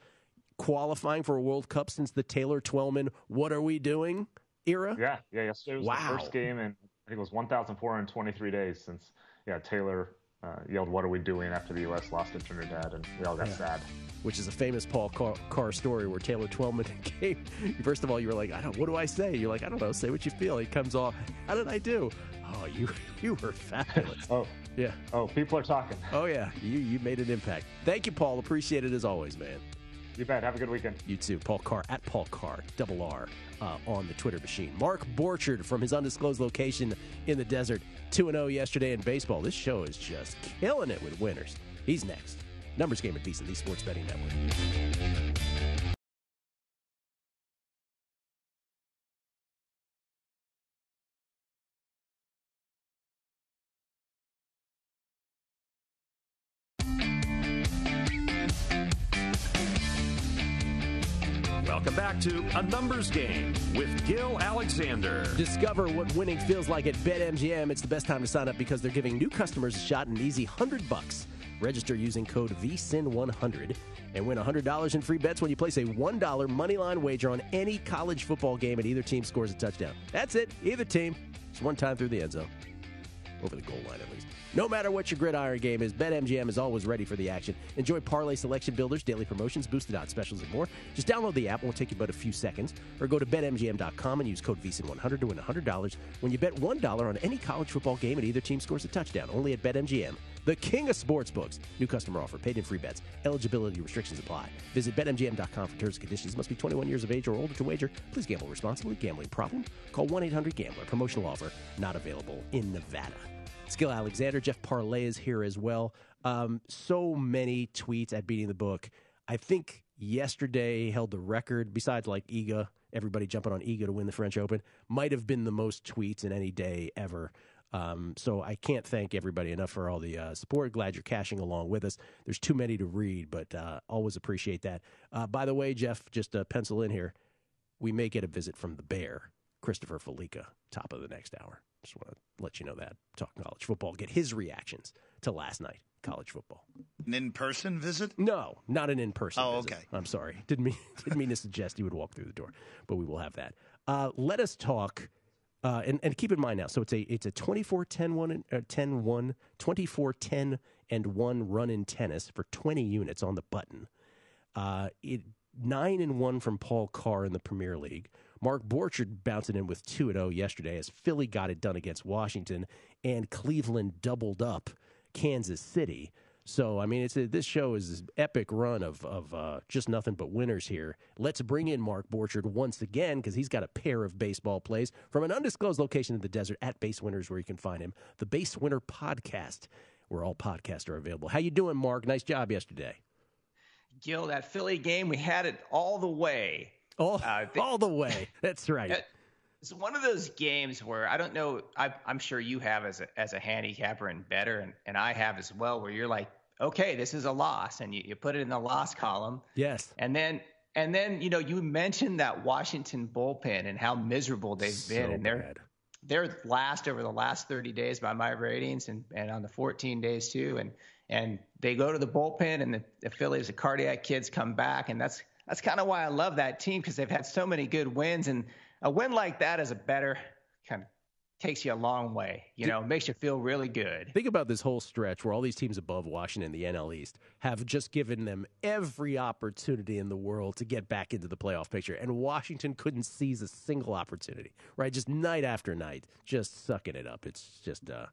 Speaker 3: qualifying for a World Cup since the Taylor Twellman "What are we doing?" era.
Speaker 5: Yeah, yeah. Yesterday was
Speaker 3: Wow.
Speaker 5: the first game, and I think it was 1,423 days since yeah Taylor uh, yelled, "What are we doing?" after the U.S. lost to Trinidad, and we all got sad.
Speaker 3: which is a famous Paul Carr, Carr story where Taylor Twellman came. First of all, you were like, I don't. What do I say? You're like, I don't know. Say what you feel. He comes off. How did I do? Oh, you you were fabulous.
Speaker 5: Oh,
Speaker 3: yeah.
Speaker 5: oh, people are talking.
Speaker 3: Oh yeah. You you made an impact. Thank you, Paul. Appreciate it as always, man.
Speaker 5: You bet. Have a good weekend.
Speaker 3: You too, Paul Carr at Paul Carr, double R, uh, on the Twitter machine. Mark Borchard from his undisclosed location in the desert, two and zero yesterday in baseball. This show is just killing it with winners. He's next. Numbers game at VSIN, the Sports Betting Network.
Speaker 1: Welcome back to A Numbers Game with Gill Alexander.
Speaker 3: Discover what winning feels like at BetMGM. It's the best time to sign up because they're giving new customers a shot at an easy 100 bucks. Register using code VSIN100 and win $100 in free bets when you place a $1 moneyline wager on any college football game and either team scores a touchdown. That's it. Either team. Just one time through the end zone. Over the goal line, at least. No matter what your gridiron game is, BetMGM is always ready for the action. Enjoy parlay selection builders, daily promotions, boosted odds specials, and more. Just download the app. It won't take you but a few seconds. Or go to BetMGM.com and use code VSIN100 to win $100 when you bet $1 on any college football game and either team scores a touchdown. Only at BetMGM, the king of sportsbooks. New customer offer, paid in free bets. Eligibility restrictions apply. Visit BetMGM.com for terms and conditions. Must be 21 years of age or older to wager. Please gamble responsibly. Gambling problem? Call 1 800 Gambler. Promotional offer not available in Nevada. Gill Alexander, Jeff Parlay is here as well. Um, so many tweets at Beating the Book. I think yesterday held the record, besides like Iga, everybody jumping on Iga to win the French Open, might have been the most tweets in any day ever. Um, so I can't thank everybody enough for all the uh, support. Glad you're cashing along with us. There's too many to read, but uh, always appreciate that. Uh, by the way, Jeff, just uh, pencil in here. We may get a visit from the Bear, Christopher Fallica, top of the next hour. Just want to let you know that. Talk college football. Get his reactions to last night, college football.
Speaker 4: An in-person visit?
Speaker 3: No, not an in-person.
Speaker 4: Oh,
Speaker 3: visit.
Speaker 4: okay.
Speaker 3: I'm sorry. Didn't mean didn't mean to suggest you would walk through the door, but we will have that. Uh, let us talk. Uh, and, and keep in mind now, so it's a it's a 24 10 1 uh, 10 1 24 10 and 1 run in tennis for 20 units on the button. Uh, it, 9 and 1 from Paul Carr in the Premier League. Mark Borchard bouncing in with 2 0 yesterday as Philly got it done against Washington and Cleveland doubled up Kansas City. So, I mean, it's a, this show is epic run of, of uh, just nothing but winners here. Let's bring in Mark Borchard once again because he's got a pair of baseball plays from an undisclosed location in the desert at Base Winners where you can find him. The Base Winner Podcast, where all podcasts are available. How you doing, Mark? Nice job yesterday.
Speaker 6: Gill, that Philly game, we had it all the way.
Speaker 3: All,
Speaker 6: Uh, they-
Speaker 3: all the way. That's right.
Speaker 6: It's one of those games where I don't know. I, I'm sure you have as a, as a handicapper and bettor, and, and I have as well, where you're like, okay, this is a loss, and you, you put it in the loss column,
Speaker 3: yes.
Speaker 6: and then and then you know you mentioned that Washington bullpen and how miserable they've been,
Speaker 3: So
Speaker 6: and they're
Speaker 3: bad.
Speaker 6: they're last over the last 30 days by my ratings, and and on the 14 days too, and and they go to the bullpen, and the, the Phillies, the cardiac kids come back, and that's that's kind of why I love that team because they've had so many good wins, and a win like that is a better kind of takes you a long way. You know, makes you feel really good.
Speaker 3: Think about this whole stretch where all these teams above Washington, the NL East, have just given them every opportunity in the world to get back into the playoff picture, and Washington couldn't seize a single opportunity. Right, just night after night, just sucking it up. It's just, uh,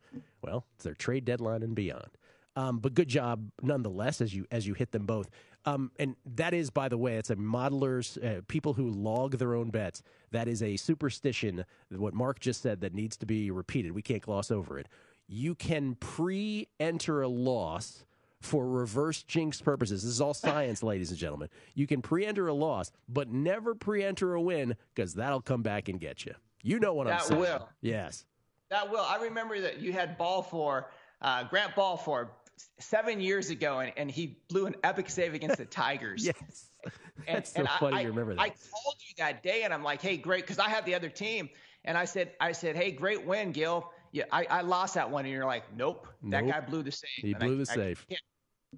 Speaker 3: well, it's their trade deadline and beyond. Um, but good job nonetheless as you as you hit them both. Um, and that is, by the way, it's a modelers, uh, people who log their own bets. That is a superstition. What Mark just said that needs to be repeated. We can't gloss over it. You can pre-enter a loss for reverse jinx purposes. This is all science, ladies and gentlemen. You can pre-enter a loss, but never pre-enter a win because that'll come back and get you. You know what I'm saying?
Speaker 6: That will.
Speaker 3: Yes.
Speaker 6: That will. I remember that you had Balfour uh, Grant Balfour seven years ago, and, and he blew an epic save against the Tigers.
Speaker 3: yes.
Speaker 6: And,
Speaker 3: That's so
Speaker 6: and
Speaker 3: funny
Speaker 6: I,
Speaker 3: you remember that.
Speaker 6: I called you that day, and I'm like, "Hey, great," because I had the other team, and I said, "I said, hey, great win, Gill. Yeah, I, I lost that one," and you're like, "Nope, that
Speaker 3: Nope.
Speaker 6: guy blew the save."
Speaker 3: He
Speaker 6: And I-
Speaker 3: blew the
Speaker 6: I
Speaker 3: save.
Speaker 6: can't-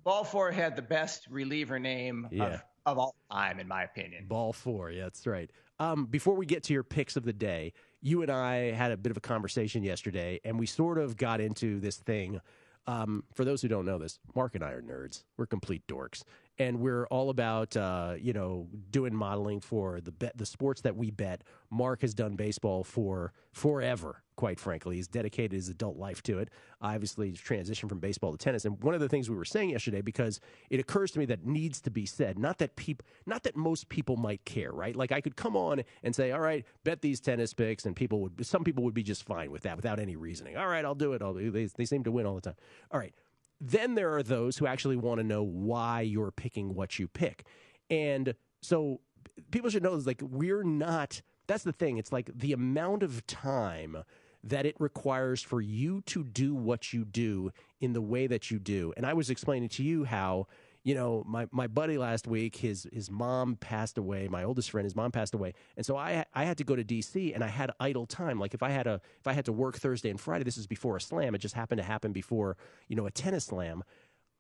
Speaker 6: Balfour had the best reliever name
Speaker 3: Yeah.
Speaker 6: of, of all time, in my opinion.
Speaker 3: Ball four. Yeah, that's right. Um, before we get to your picks of the day, you and I had a bit of a conversation yesterday, and we sort of got into this thing. Um, for those who don't know this, Mark and I are nerds. We're complete dorks, and we're all about uh, you know doing modeling for the bet, the sports that we bet. Mark has done baseball for forever. Quite frankly, he's dedicated his adult life to it. Obviously, he's transitioned from baseball to tennis. And one of the things we were saying yesterday, because it occurs to me that needs to be said, not that people, not that most people might care, right? Like I could come on and say, all right, bet these tennis picks, and people would, some people would be just fine with that without any reasoning. All right, I'll do it. I'll, they, they seem to win all the time. All right. Then there are those who actually want to know why you're picking what you pick. And so people should know is like we're not that's the thing. It's like the amount of time that it requires for you to do what you do in the way that you do. And I was explaining to you how, you know, my, my buddy last week, his his mom passed away. My oldest friend, his mom passed away, and so I I had to go to D.C. and I had idle time. Like if I had a if I had to work Thursday and Friday, this is before a slam. It just happened to happen before you know a tennis slam.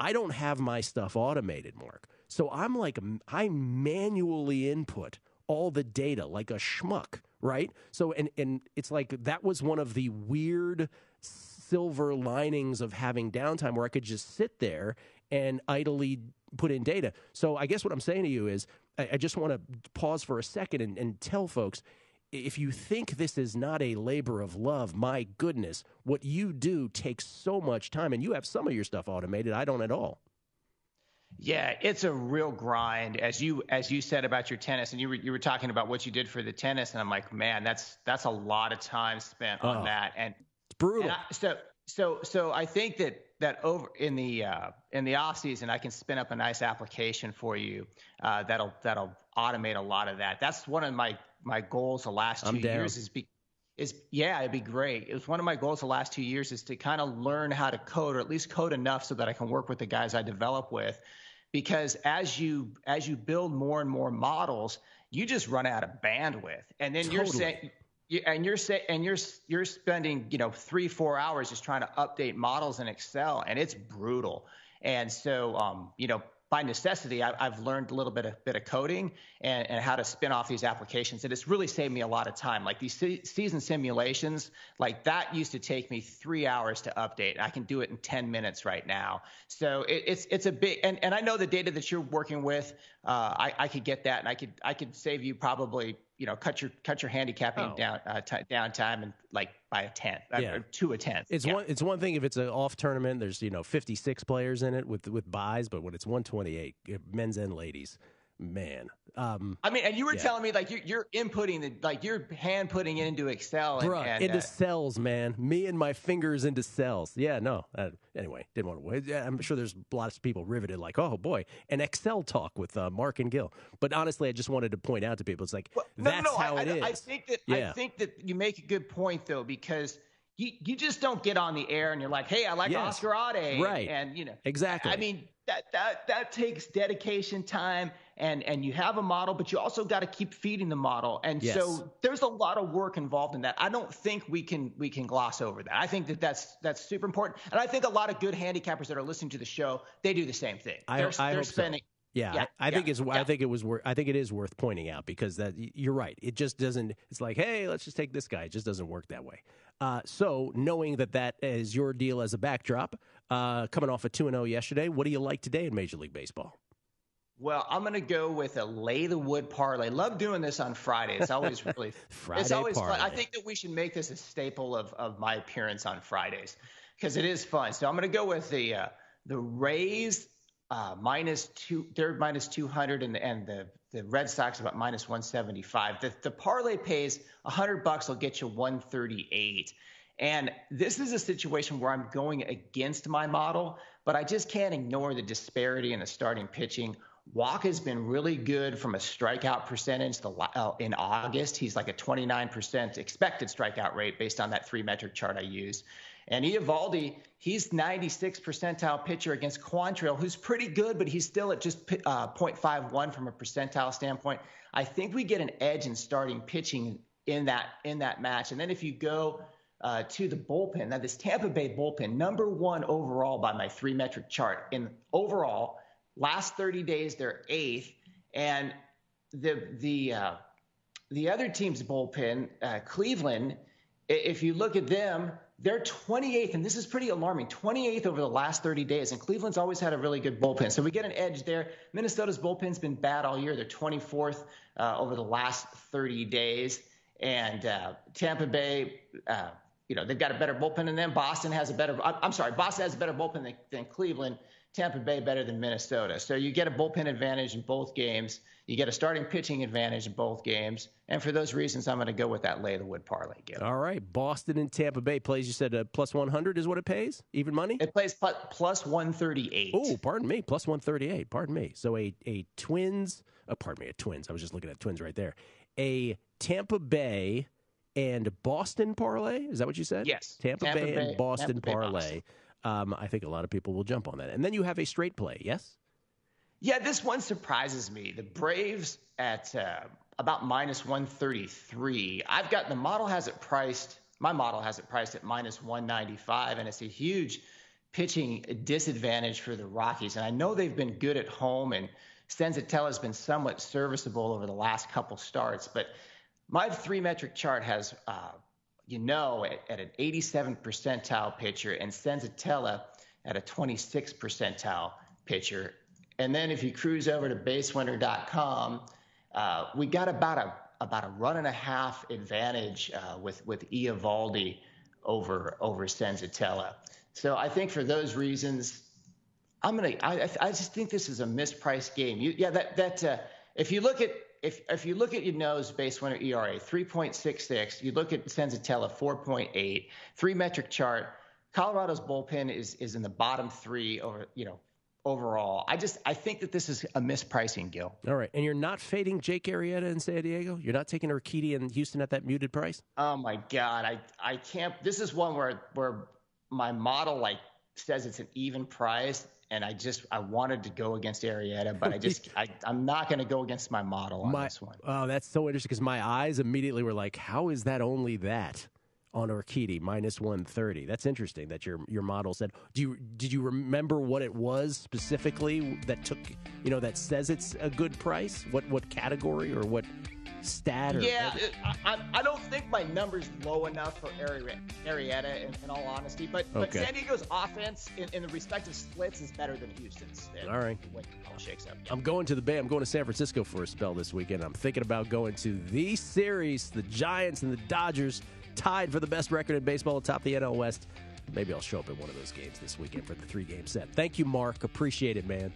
Speaker 3: I don't have my stuff automated, Mark. So I'm like, I manually input all the data like a schmuck, right? So, and, and it's like that was one of the weird silver linings of having downtime where I could just sit there and idly put in data. So, I guess what I'm saying to you is I, I just want to pause for a second and, and tell folks if you think this is not a labor of love, my goodness, what you do takes so much time, and you have some of your stuff automated. I don't at all.
Speaker 6: Yeah, it's a real grind, as you as you said about your tennis, and you were you were talking about what you did for the tennis, and I'm like, man, that's that's a lot of time spent on
Speaker 3: Oh,
Speaker 6: that, and
Speaker 3: It's brutal.
Speaker 6: and I, so so so I think that that over in the uh, in the off season, I can spin up a nice application for you uh, that'll that'll automate a lot of that. That's one of my my goals the last 2
Speaker 3: I'm down.
Speaker 6: years is be is yeah, it'd be great. It was one of my goals the last two years is to kind of learn how to code or at least code enough so that I can work with the guys I develop with. Because as you as you build more and more models, you just run out of bandwidth, and then you're saying. And you're say, and you're you're spending you know three four hours just trying to update models in Excel, and it's brutal. And so um, you know by necessity, I, I've learned a little bit of bit of coding and, and how to spin off these applications, and it's really saved me a lot of time. Like these se- season simulations, like that used to take me three hours to update. I can do it in ten minutes right now. So it, it's it's a big and, and I know the data that you're working with. Uh, I, I could get that, and I could I could save you probably you know cut your cut your handicapping
Speaker 3: Oh.
Speaker 6: down uh, t- down time and like by a tenth, uh,
Speaker 3: Yeah.
Speaker 6: or to a tenth.
Speaker 3: It's
Speaker 6: Yeah.
Speaker 3: one. It's one thing if it's an off tournament. There's you know 56 players in it with with buys, but when it's 128, eh, men's and ladies, man. Um,
Speaker 6: I mean, and you were
Speaker 3: Yeah.
Speaker 6: telling me like you're, you're inputting the like you're hand putting it into Excel and,
Speaker 3: Bruh,
Speaker 6: and
Speaker 3: into
Speaker 6: uh,
Speaker 3: cells, man. Me and my fingers into cells. Yeah, no. Uh, anyway, didn't want to wait. Yeah, I'm sure there's lots of people riveted, like, oh boy, an Excel talk with uh, Mark and Gill. But honestly, I just wanted to point out to people, it's like
Speaker 6: Well, no,
Speaker 3: that's
Speaker 6: no, no,
Speaker 3: how
Speaker 6: I,
Speaker 3: it
Speaker 6: I,
Speaker 3: is.
Speaker 6: I think that
Speaker 3: Yeah.
Speaker 6: I think that you make a good point though because you you just don't get on the air and you're like, hey, I like
Speaker 3: Yes.
Speaker 6: Oscar Otte,
Speaker 3: Right.
Speaker 6: And you know,
Speaker 3: Exactly.
Speaker 6: I mean, that that that takes dedication, time, and and you have a model, but you also got to keep feeding the model. And
Speaker 3: Yes.
Speaker 6: so there's a lot of work involved in that. I don't think we can we can gloss over that. I think that that's that's super important. And I think a lot of good handicappers that are listening to the show, they do the same thing.
Speaker 3: I,
Speaker 6: they're
Speaker 3: I
Speaker 6: they're
Speaker 3: hope so. Yeah,
Speaker 6: Yeah,
Speaker 3: I, I think
Speaker 6: yeah,
Speaker 3: it's. I think it was. Worth, I think it is worth pointing out because that you're right. It just doesn't. It's like, hey, let's just take this guy. It just doesn't work that way. Uh, so knowing that that is your deal as a backdrop, uh, coming off a two and zero yesterday, what do you like today in Major League Baseball?
Speaker 6: Well, I'm going to go with a lay the wood parlay. Love doing this on Friday. It's always really
Speaker 3: Friday
Speaker 6: It's always fun. I think that we should make this a staple of, of my appearance on Fridays because it is fun. So I'm going to go with the uh, the Rays uh, minus two, they're minus 200, and, and the the Red Sox about minus 175. The the parlay pays 100 bucks will get you 138. And this is a situation where I'm going against my model, but I just can't ignore the disparity in the starting pitching. Walk has been really good from a strikeout percentage. The, uh, in August, he's like a 29% expected strikeout rate based on that three metric chart I use. And Eovaldi, he's 96 percentile pitcher against Quantrill, who's pretty good, but he's still at just uh, 0.51 from a percentile standpoint. I think we get an edge in starting pitching in that in that match. And then if you go uh, to the bullpen, now this Tampa Bay bullpen, number one overall by my three metric chart. In overall, last 30 days they're eighth, and the the uh, the other team's bullpen, uh, Cleveland, if you look at them, they're 28th, and this is pretty alarming. 28th over the last 30 days, and Cleveland's always had a really good bullpen, so we get an edge there. Minnesota's bullpen's been bad all year; they're 24th uh, over the last 30 days, and uh, Tampa Bay. Uh, you know they've got a better bullpen than them. Boston has a better. I'm sorry, Boston has a better bullpen than, than Cleveland. Tampa Bay better than Minnesota. So you get a bullpen advantage in both games. You get a starting pitching advantage in both games. And for those reasons, I'm going to go with that lay the wood parlay. Gill.
Speaker 3: All right, Boston and Tampa Bay plays. You said uh, plus one hundred is what it pays, even money.
Speaker 6: It plays plus, plus 138.
Speaker 3: Oh, pardon me, plus one thirty eight. Pardon me. So a a Twins. Uh, pardon me, a Twins. I was just looking at Twins right there. A Tampa Bay and Boston parlay. Is that what you said?
Speaker 6: Yes.
Speaker 3: Tampa,
Speaker 6: Tampa
Speaker 3: Bay,
Speaker 6: Bay-
Speaker 3: and Boston
Speaker 6: Bay,
Speaker 3: parlay. Um, I think a lot of people will jump on that. And then you have a straight play. Yes.
Speaker 6: Yeah, this one surprises me. The Braves at uh, about minus 133. I've got the model has it priced. My model has it priced at minus 195, and it's a huge pitching disadvantage for the Rockies. And I know they've been good at home, and Senzatela has been somewhat serviceable over the last couple starts. But my three metric chart has, uh, you know, at, an 87 percentile pitcher, and Senzatela at a 26 percentile pitcher. And then if you cruise over to basewinner.com, uh, we got about a about a run and a half advantage uh, with with Eovaldi over over Senzatela. So I think for those reasons, I'm gonna. I I just think this is a mispriced game. You, yeah, that that uh, if you look at if if you look at your nose base winner ERA 3.66, you look at Senzatela 4.8, three metric chart. Colorado's bullpen is is in the bottom three over you know overall. I just I think that this is a mispricing, Gill.
Speaker 3: All right, and you're not fading Jake Arrieta in San Diego. You're not taking Urquidy in Houston at that muted price.
Speaker 6: Oh my God, I I can't. This is one where where my model like says it's an even price, and I just I wanted to go against Arrieta, but I just I I'm not going to go against my model on
Speaker 3: My-
Speaker 6: this one.
Speaker 3: Oh, that's so interesting because my eyes immediately were like, "How is that only that on Urquidy minus one thirty? That's interesting that your your model said. Do you did you remember what it was specifically that took you know that says it's a good price? What what category or what stat? Or
Speaker 6: Yeah, it- I, I, don't think my number's low enough for Ari- Arrieta, in, in all honesty. But, but San Diego's offense in, in the respective splits is better than Houston's.
Speaker 3: All right.
Speaker 6: it all shakes up.
Speaker 3: I'm going to the Bay. I'm going to San Francisco for a spell this weekend. I'm thinking about going to the series. The Giants and the Dodgers tied for the best record in baseball atop the NL West. Maybe I'll show up at one of those games this weekend for the three game set. Thank you, Mark. Appreciate it, man.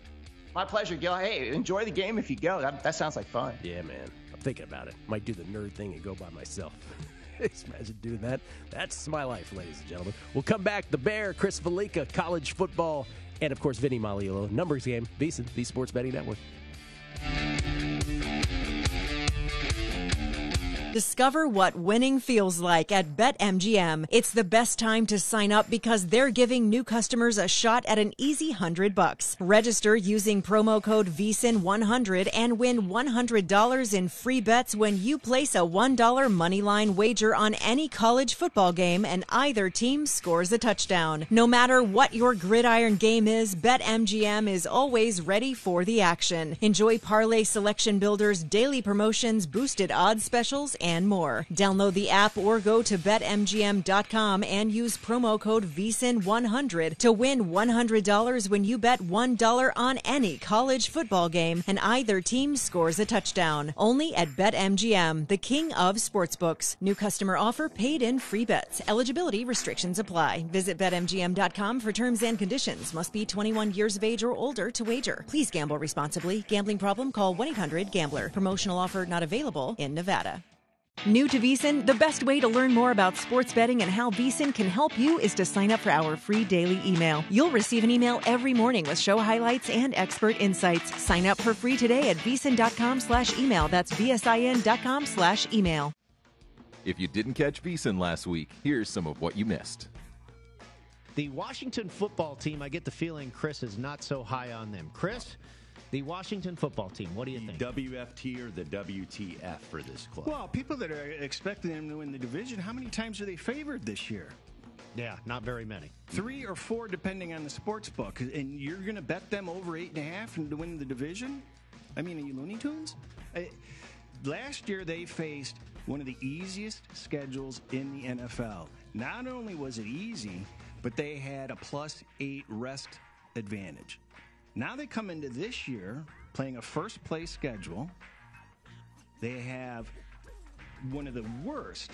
Speaker 6: My pleasure, Gill. Hey, enjoy the game if you go. That, that sounds like fun.
Speaker 3: Yeah, man. Thinking about it. Might do the nerd thing and go by myself. Just Imagine doing that. That's my life, ladies and gentlemen. We'll come back. The Bear, Chris Fallica, college football, and of course, Vinny Magliulo. Numbers game, VSIN, the Sports Betting Network.
Speaker 7: Discover what winning feels like at BetMGM. It's the best time to sign up because they're giving new customers a shot at an easy 100 bucks. Register using promo code VSIN100 and win $100 in free bets when you place a $1 moneyline wager on any college football game and either team scores a touchdown. No matter what your gridiron game is, BetMGM is always ready for the action. Enjoy parlay selection builders, daily promotions, boosted odds specials, more. Download the app or go to betmgm.com and use promo code VSIN100 to win $100 when you bet $1 on any college football game and either team scores a touchdown. Only at BetMGM, the king of sportsbooks. New customer offer paid in free bets. Eligibility restrictions apply. Visit BetMGM.com for terms and conditions. Must be 21 years of age or older to wager. Please gamble responsibly. Gambling problem? Call 1 800 Gambler. Promotional offer not available in Nevada. New to VSIN, the best way to learn more about sports betting and how VSIN can help you is to sign up for our free daily email. You'll receive an email every morning with show highlights and expert insights. Sign up for free today at VSIN.com slash email. That's VSIN.com slash email.
Speaker 8: If you didn't catch VSIN last week, here's some of what you missed.
Speaker 9: The Washington football team, I get the feeling Chris is not so high on them. Chris, the Washington football team, what do you think?
Speaker 10: WFT or the WTF for this club?
Speaker 11: Well, people that are expecting them to win the division, how many times are they favored this year?
Speaker 9: Yeah, not very many.
Speaker 11: Three or four, depending on the sports book. And you're going to bet them over eight and a half and to win the division? I mean, are you Looney Tunes? I, last year, they faced one of the easiest schedules in the NFL. Not only was it easy, but they had a plus eight rest advantage. Now they come into this year playing a first place schedule. They have one of the worst